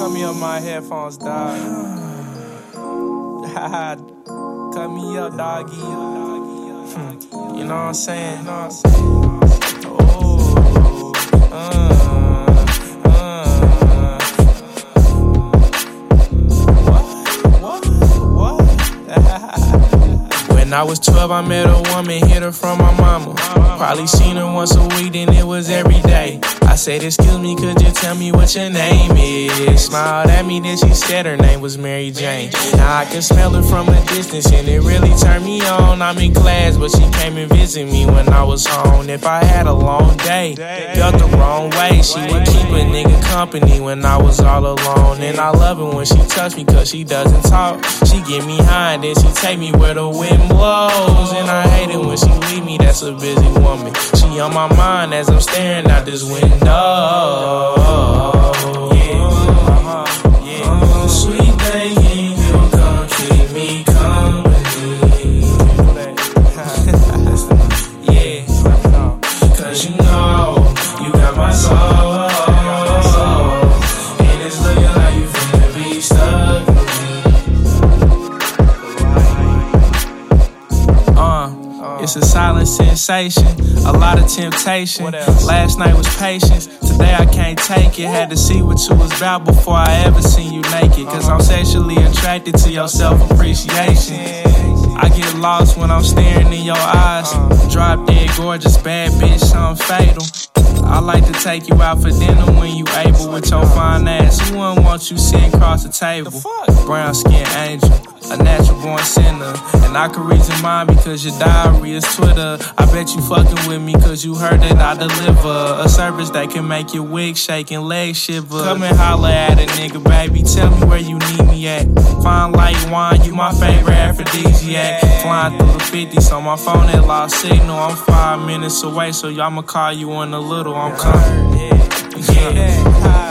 Cut me up my headphones, dog. Cut me up, doggy. You know what I'm saying? You know what I'm saying? When I was 12, I met a woman, hit her from my mama. Probably seen her once a week, then it was every day. I said, Excuse me, could you tell me what your name is? Smiled at me, then she said her name was Mary Jane. Now I can smell her from a distance, and it really turned me on. I'm in class, but she came and visited me when I was home. If I had a long day, felt the wrong way, she would keep a nigga company when I was all alone. And I love it when she touch me, cause she doesn't talk. She get me high, and then she take me where the wind blows. And I hate it when she leave me, that's a busy woman. She on my mind as I'm staring out this window. Cause you know you got my soul. It's a silent sensation, a lot of temptation. Last night was patience, today I can't take it. Had to see what you was about before I ever seen you naked. Cause I'm sexually attracted to your self appreciation. I get lost when I'm staring in your eyes. Uh. Drop dead gorgeous, bad bitch, something fatal. I like to take you out for dinner when you able with your fine ass. Who wouldn't want you sitting across the table? Brown skin angel, a natural born sinner. And I can read your mind because your diary is Twitter. I bet you fucking with me cause you heard that I deliver a service that can make your wig shake and legs shiver. Come and holler at a nigga, baby. Tell me where you need me at. Fine light wine, you my favorite aphrodisiac. Flying through the 50s on my phone, that lost signal. I'm five minutes away, so I'ma call you in a little. I'm coming. Yeah. Sweet